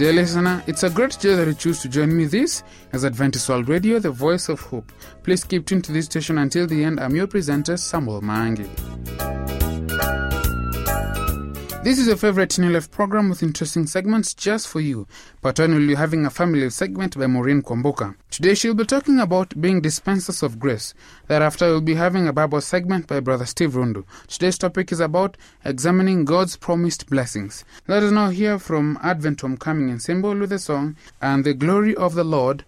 Dear listener, it's a great joy that you choose to join me. This as Adventist World Radio, the voice of hope. Please keep tuned to this station until the end. I'm your presenter, Samuel Mangi. This is your favorite New Life program with interesting segments just for you. Be having a family segment by Maureen Kwamboka. Today she'll be talking about being dispensers of grace. Thereafter we'll be having a Bible segment by Brother Steve Rundu. Today's topic is about examining God's promised blessings. Let us now hear from Advent Homecoming Ensemble with the song And the Glory of the Lord.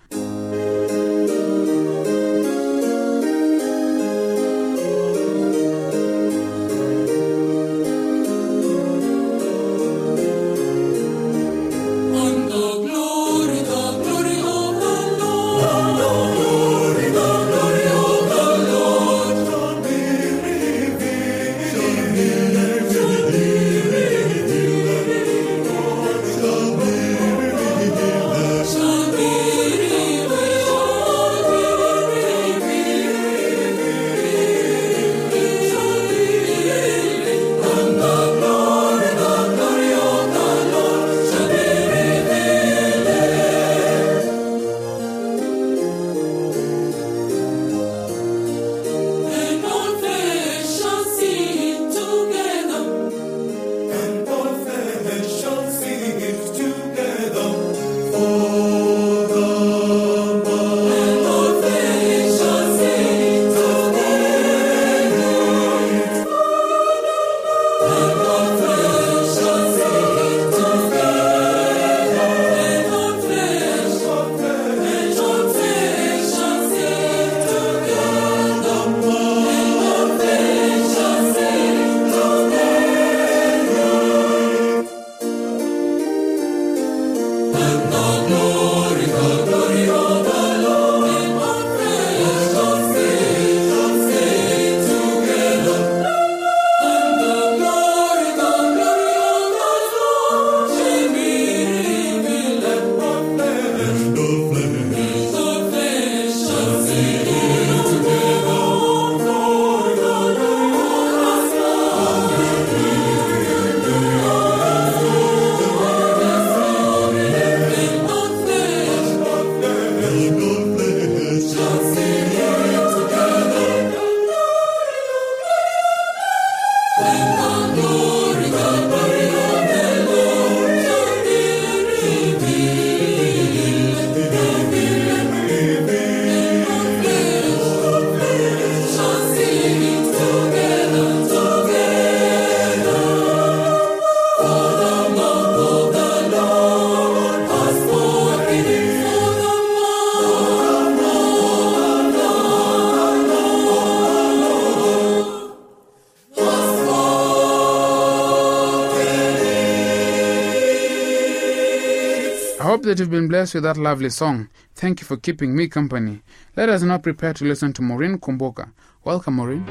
That you've been blessed with that lovely song. Thank you for keeping me company. Let us now prepare to listen to Maureen Kwamboka. Welcome, Maureen.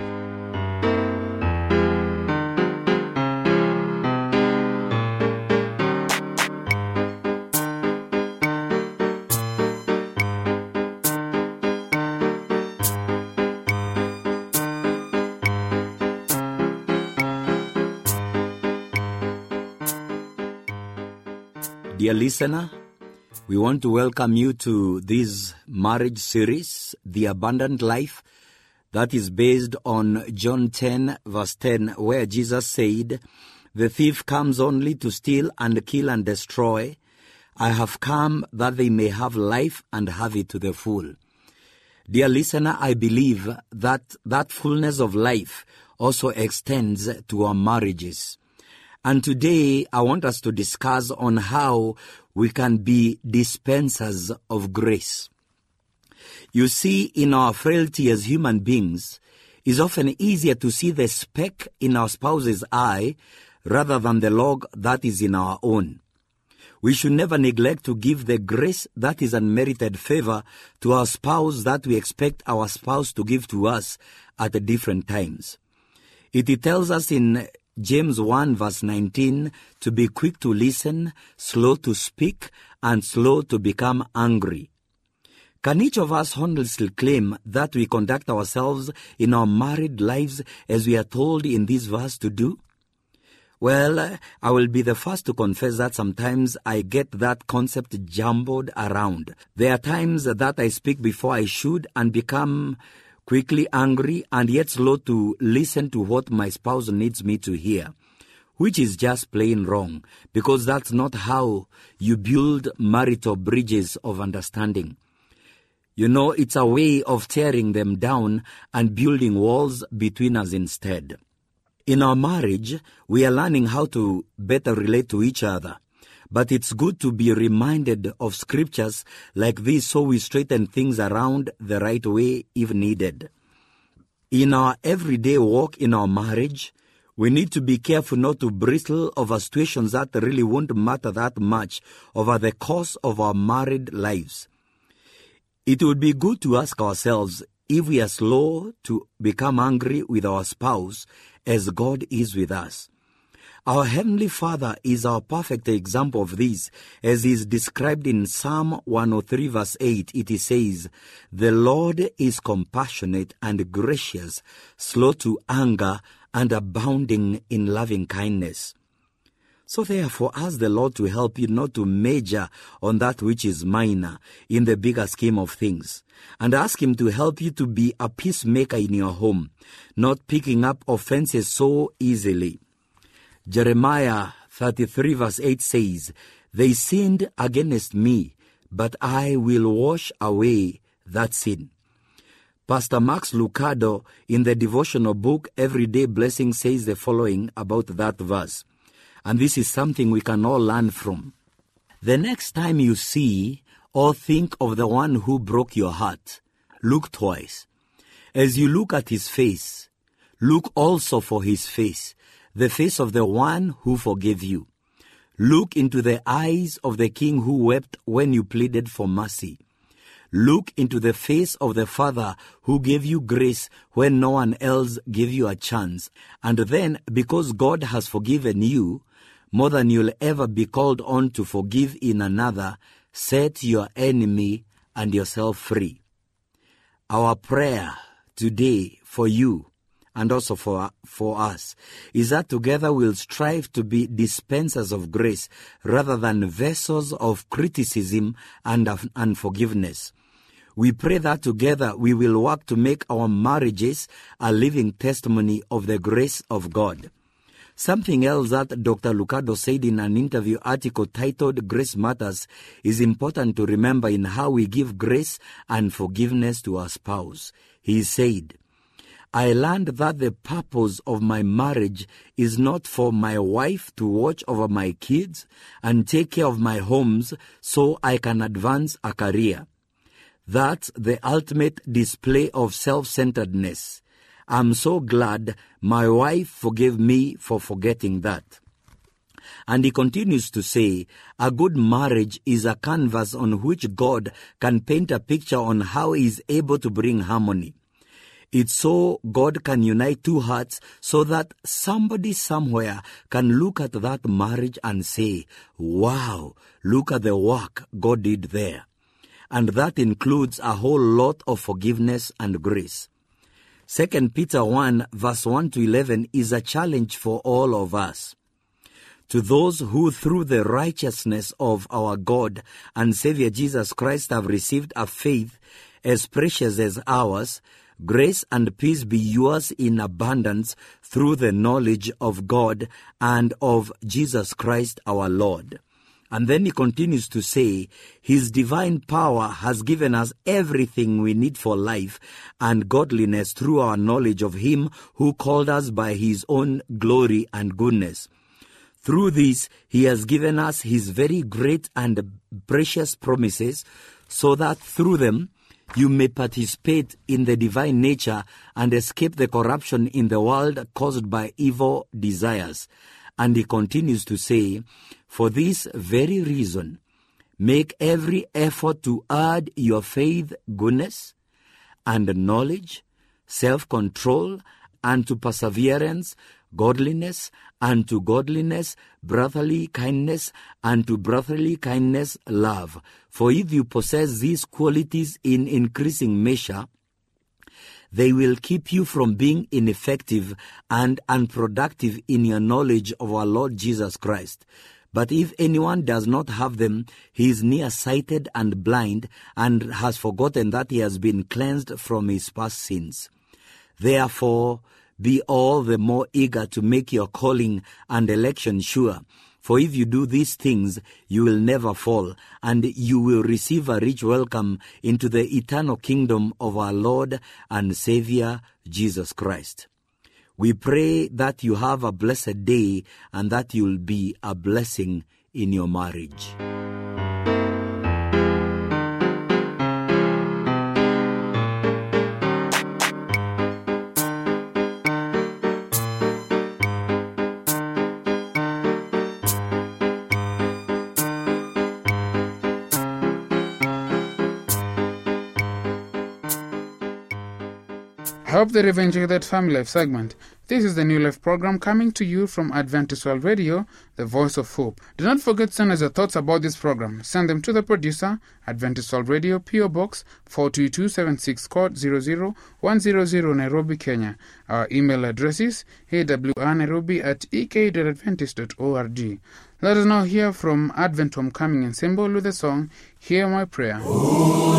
Dear listener, we want to welcome you to this marriage series, The Abundant Life, that is based on John 10, verse 10, where Jesus said, The thief comes only to steal and kill and destroy. I have come that they may have life and have it to the full. Dear listener, I believe that that fullness of life also extends to our marriages. And today I want us to discuss on how we can be dispensers of grace. You see, in our frailty as human beings, it's often easier to see the speck in our spouse's eye rather than the log that is in our own. We should never neglect to give the grace that is unmerited favor to our spouse that we expect our spouse to give to us at different times. It tells us in James 1 verse 19 to be quick to listen, slow to speak, and slow to become angry. Can each of us honestly claim that we conduct ourselves in our married lives as we are told in this verse to do? Well, I will be the first to confess that sometimes I get that concept jumbled around. There are times that I speak before I should and become quickly angry and yet slow to listen to what my spouse needs me to hear, which is just plain wrong because that's not how you build marital bridges of understanding. You know, it's a way of tearing them down and building walls between us instead. In our marriage, we are learning how to better relate to each other. But it's good to be reminded of scriptures like this so we straighten things around the right way if needed. In our everyday walk in our marriage, we need to be careful not to bristle over situations that really won't matter that much over the course of our married lives. It would be good to ask ourselves if we are slow to become angry with our spouse as God is with us. Our Heavenly Father is our perfect example of this, as is described in Psalm 103 verse 8. It says, The Lord is compassionate and gracious, slow to anger, and abounding in loving kindness. So therefore, ask the Lord to help you not to major on that which is minor in the bigger scheme of things. And ask Him to help you to be a peacemaker in your home, not picking up offenses so easily. Jeremiah 33 verse 8 says, They sinned against me, but I will wash away that sin. Pastor Max Lucado in the devotional book Everyday Blessing says the following about that verse. And this is something we can all learn from. The next time you see or think of the one who broke your heart, look twice. As you look at his face, look also for his face, the face of the one who forgave you. Look into the eyes of the king who wept when you pleaded for mercy. Look into the face of the Father who gave you grace when no one else gave you a chance. And then, because God has forgiven you, more than you'll ever be called on to forgive in another, set your enemy and yourself free. Our prayer today for you and also for, for us is that together we'll strive to be dispensers of grace rather than vessels of criticism and of unforgiveness. We pray that together we will work to make our marriages a living testimony of the grace of God. Something else that Dr. Lucado said in an interview article titled Grace Matters is important to remember in how we give grace and forgiveness to our spouse. He said, I learned that the purpose of my marriage is not for my wife to watch over my kids and take care of my homes so I can advance a career. That's the ultimate display of self centeredness. I'm so glad my wife forgave me for forgetting that. And he continues to say, a good marriage is a canvas on which God can paint a picture on how he is able to bring harmony. It's so God can unite two hearts so that somebody somewhere can look at that marriage and say, wow, look at the work God did there. And that includes a whole lot of forgiveness and grace. 2 Peter 1 verse 1 to 11 is a challenge for all of us. To those who through the righteousness of our God and Savior Jesus Christ have received a faith as precious as ours, grace and peace be yours in abundance through the knowledge of God and of Jesus Christ our Lord. And then he continues to say, His divine power has given us everything we need for life and godliness through our knowledge of Him who called us by His own glory and goodness. Through this, He has given us His very great and precious promises, so that through them you may participate in the divine nature and escape the corruption in the world caused by evil desires. And he continues to say, For this very reason, make every effort to add your faith goodness and knowledge, self control, and to perseverance, godliness, and to godliness, brotherly kindness, and to brotherly kindness, love. For if you possess these qualities in increasing measure, they will keep you from being ineffective and unproductive in your knowledge of our Lord Jesus Christ. But if anyone does not have them, he is nearsighted and blind, and has forgotten that he has been cleansed from his past sins. Therefore, be all the more eager to make your calling and election sure. For if you do these things, you will never fall, and you will receive a rich welcome into the eternal kingdom of our Lord and Savior Jesus Christ. We pray that you have a blessed day and that you'll be a blessing in your marriage. I hope that Family Life segment. This is the New Life program coming to you from Adventist World Radio, the voice of hope. Do not forget to send us your thoughts about this program. Send them to the producer, Adventist World Radio, PO Box 42276, code 00100, Nairobi, Kenya. Our email address is awrnairobi at ek.adventist.org. Let us now hear from Advent Homecoming Ensemble with the song Hear My Prayer. Oh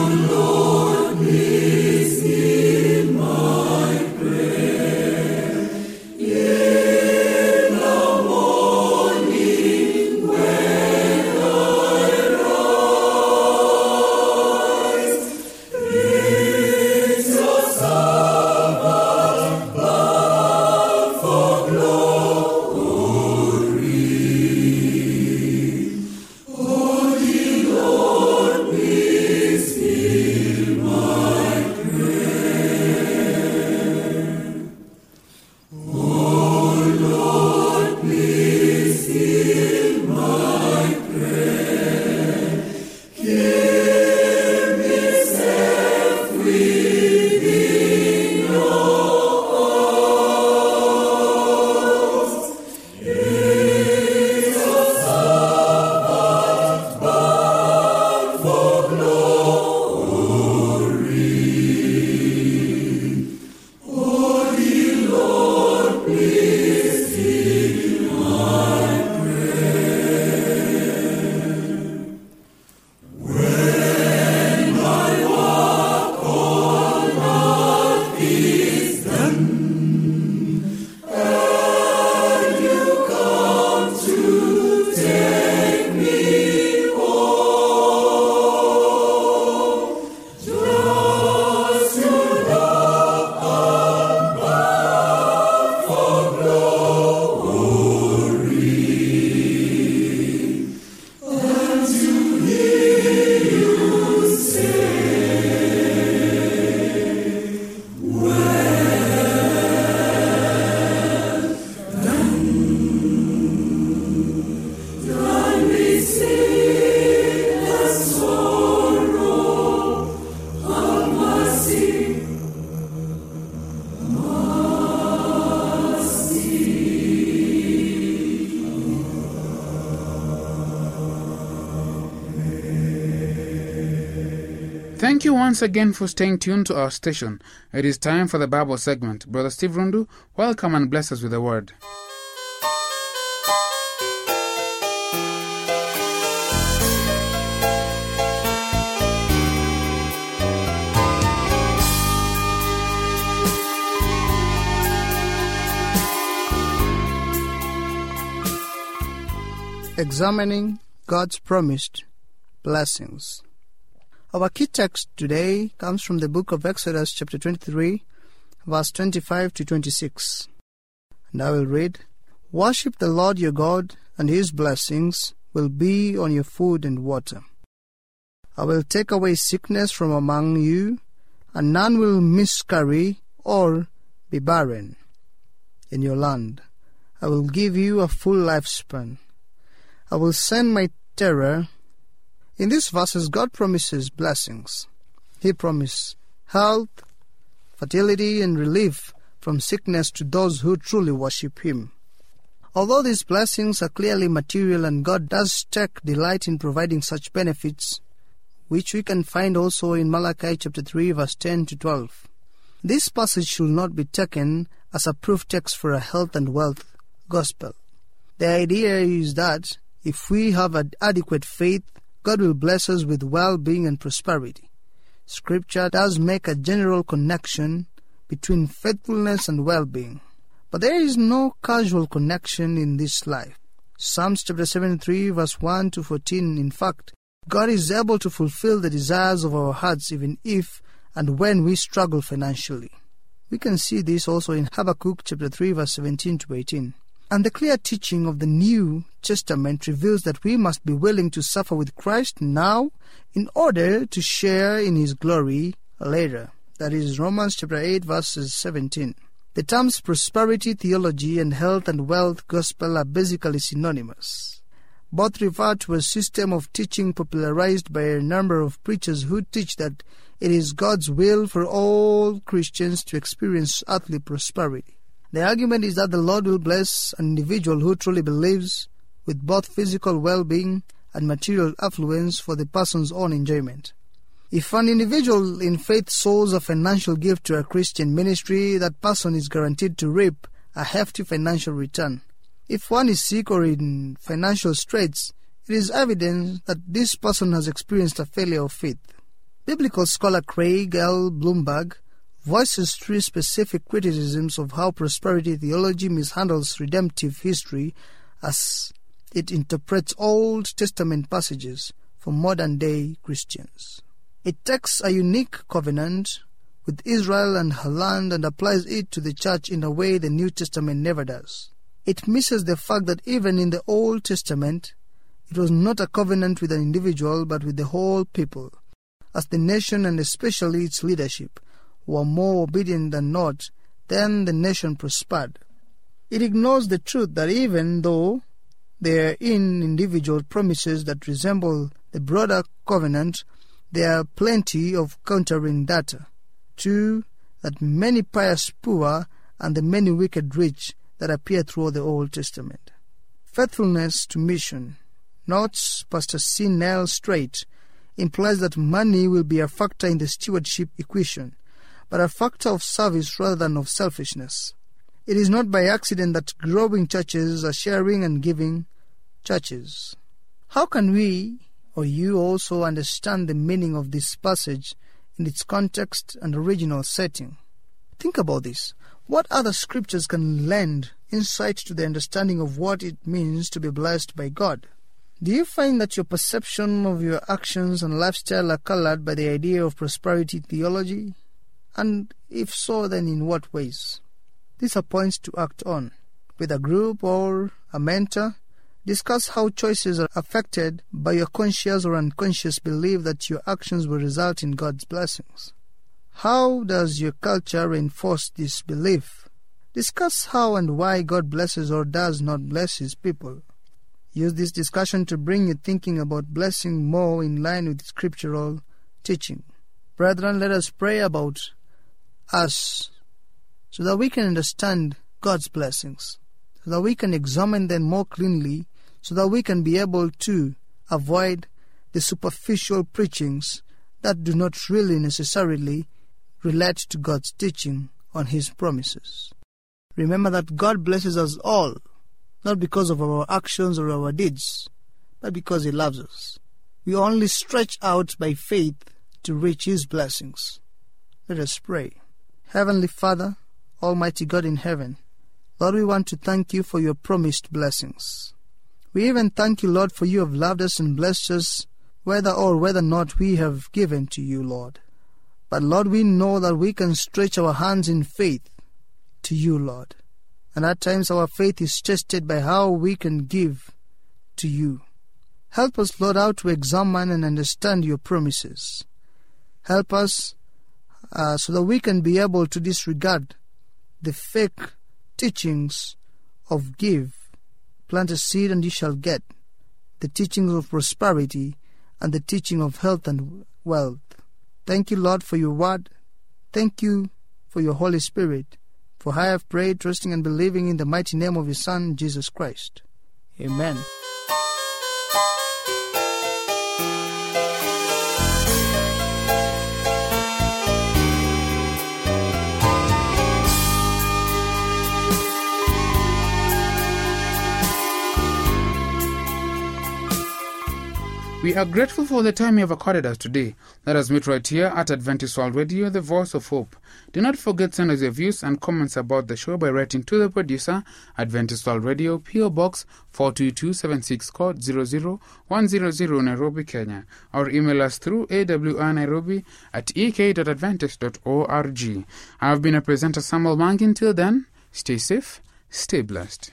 Thank you once again for staying tuned to our station. It is time for the Bible segment. Brother Steve Rundu, welcome and bless us with a word. Examining God's promised blessings. Our key text today comes from the book of Exodus, chapter 23, verse 25 to 26. And I will read Worship the Lord your God, and his blessings will be on your food and water. I will take away sickness from among you, and none will miscarry or be barren in your land. I will give you a full lifespan. I will send my terror. In these verses, God promises blessings. He promises health, fertility, and relief from sickness to those who truly worship Him. Although these blessings are clearly material and God does take delight in providing such benefits, which we can find also in Malachi chapter 3 verse 10 to 12, This passage should not be taken as a proof text for a health and wealth gospel. The idea is that if we have an adequate faith, God will bless us with well being and prosperity. Scripture does make a general connection between faithfulness and well being. But there is no casual connection in this life. Psalms chapter 73, verse 1 to 14. In fact, God is able to fulfill the desires of our hearts even if and when we struggle financially. We can see this also in Habakkuk chapter 3, verse 17 to 18. And the clear teaching of the New Testament reveals that we must be willing to suffer with Christ now in order to share in his glory later. That is Romans chapter 8 verses 17. The terms prosperity theology and health and wealth gospel are basically synonymous. Both refer to a system of teaching popularized by a number of preachers who teach that it is God's will for all Christians to experience earthly prosperity. The argument is that the Lord will bless an individual who truly believes with both physical well being and material affluence for the person's own enjoyment. If an individual in faith sows a financial gift to a Christian ministry, that person is guaranteed to reap a hefty financial return. If one is sick or in financial straits, it is evident that this person has experienced a failure of faith. Biblical scholar Craig L. Blomberg voices three specific criticisms of how prosperity theology mishandles redemptive history as it interprets Old Testament passages for modern day Christians. It takes a unique covenant with Israel and her land and applies it to the church in a way the New Testament never does. It misses the fact that even in the Old Testament, it was not a covenant with an individual but with the whole people, as the nation and especially its leadership were more obedient than not, then the nation prospered. It ignores the truth that even though there are in individual promises that resemble the broader covenant, there are plenty of countering data. Two, that many pious poor and the many wicked rich that appear throughout the Old Testament. Faithfulness to mission, notes Pastor C. Neil Strait, implies that money will be a factor in the stewardship equation, but a factor of service rather than of selfishness. It is not by accident that growing churches are sharing and giving churches. How can we or you also understand the meaning of this passage in its context and original setting? Think about this. What other scriptures can lend insight to the understanding of what it means to be blessed by God? Do you find that your perception of your actions and lifestyle are colored by the idea of prosperity theology? And if so, then in what ways? These are points to act on. With a group or a mentor, discuss how choices are affected by your conscious or unconscious belief that your actions will result in God's blessings. How does your culture reinforce this belief? Discuss how and why God blesses or does not bless His people. Use this discussion to bring your thinking about blessing more in line with scriptural teaching. Brethren, let us pray about us so that we can understand God's blessings, so that we can examine them more cleanly, so that we can be able to avoid the superficial preachings that do not really necessarily relate to God's teaching on His promises. Remember that God blesses us all, not because of our actions or our deeds, but because He loves us. We only stretch out by faith to reach His blessings. Let us pray. Heavenly Father, Almighty God in heaven, Lord, we want to thank you for your promised blessings. We even thank you, Lord, for you have loved us and blessed us, whether or whether not we have given to you, Lord. But Lord, we know that we can stretch our hands in faith to you, Lord. And at times our faith is tested by how we can give to you. Help us, Lord, how to examine and understand your promises. Help us uh, so that we can be able to disregard the fake teachings of give. Plant a seed and you shall get. The teachings of prosperity and the teaching of health and wealth. Thank you, Lord, for your word. Thank you for your Holy Spirit. For I have prayed, trusting and believing in the mighty name of your Son, Jesus Christ. Amen. We are grateful for the time you have accorded us today. Let us meet right here at Adventist World Radio, the voice of hope. Do not forget to send us your views and comments about the show by writing to the producer, Adventist World Radio, PO Box 42276, code 00100 Nairobi, Kenya, or email us through awrnairobi at ek.adventist.org. I have been a presenter, Samuel Mangin. Till then, stay safe, stay blessed.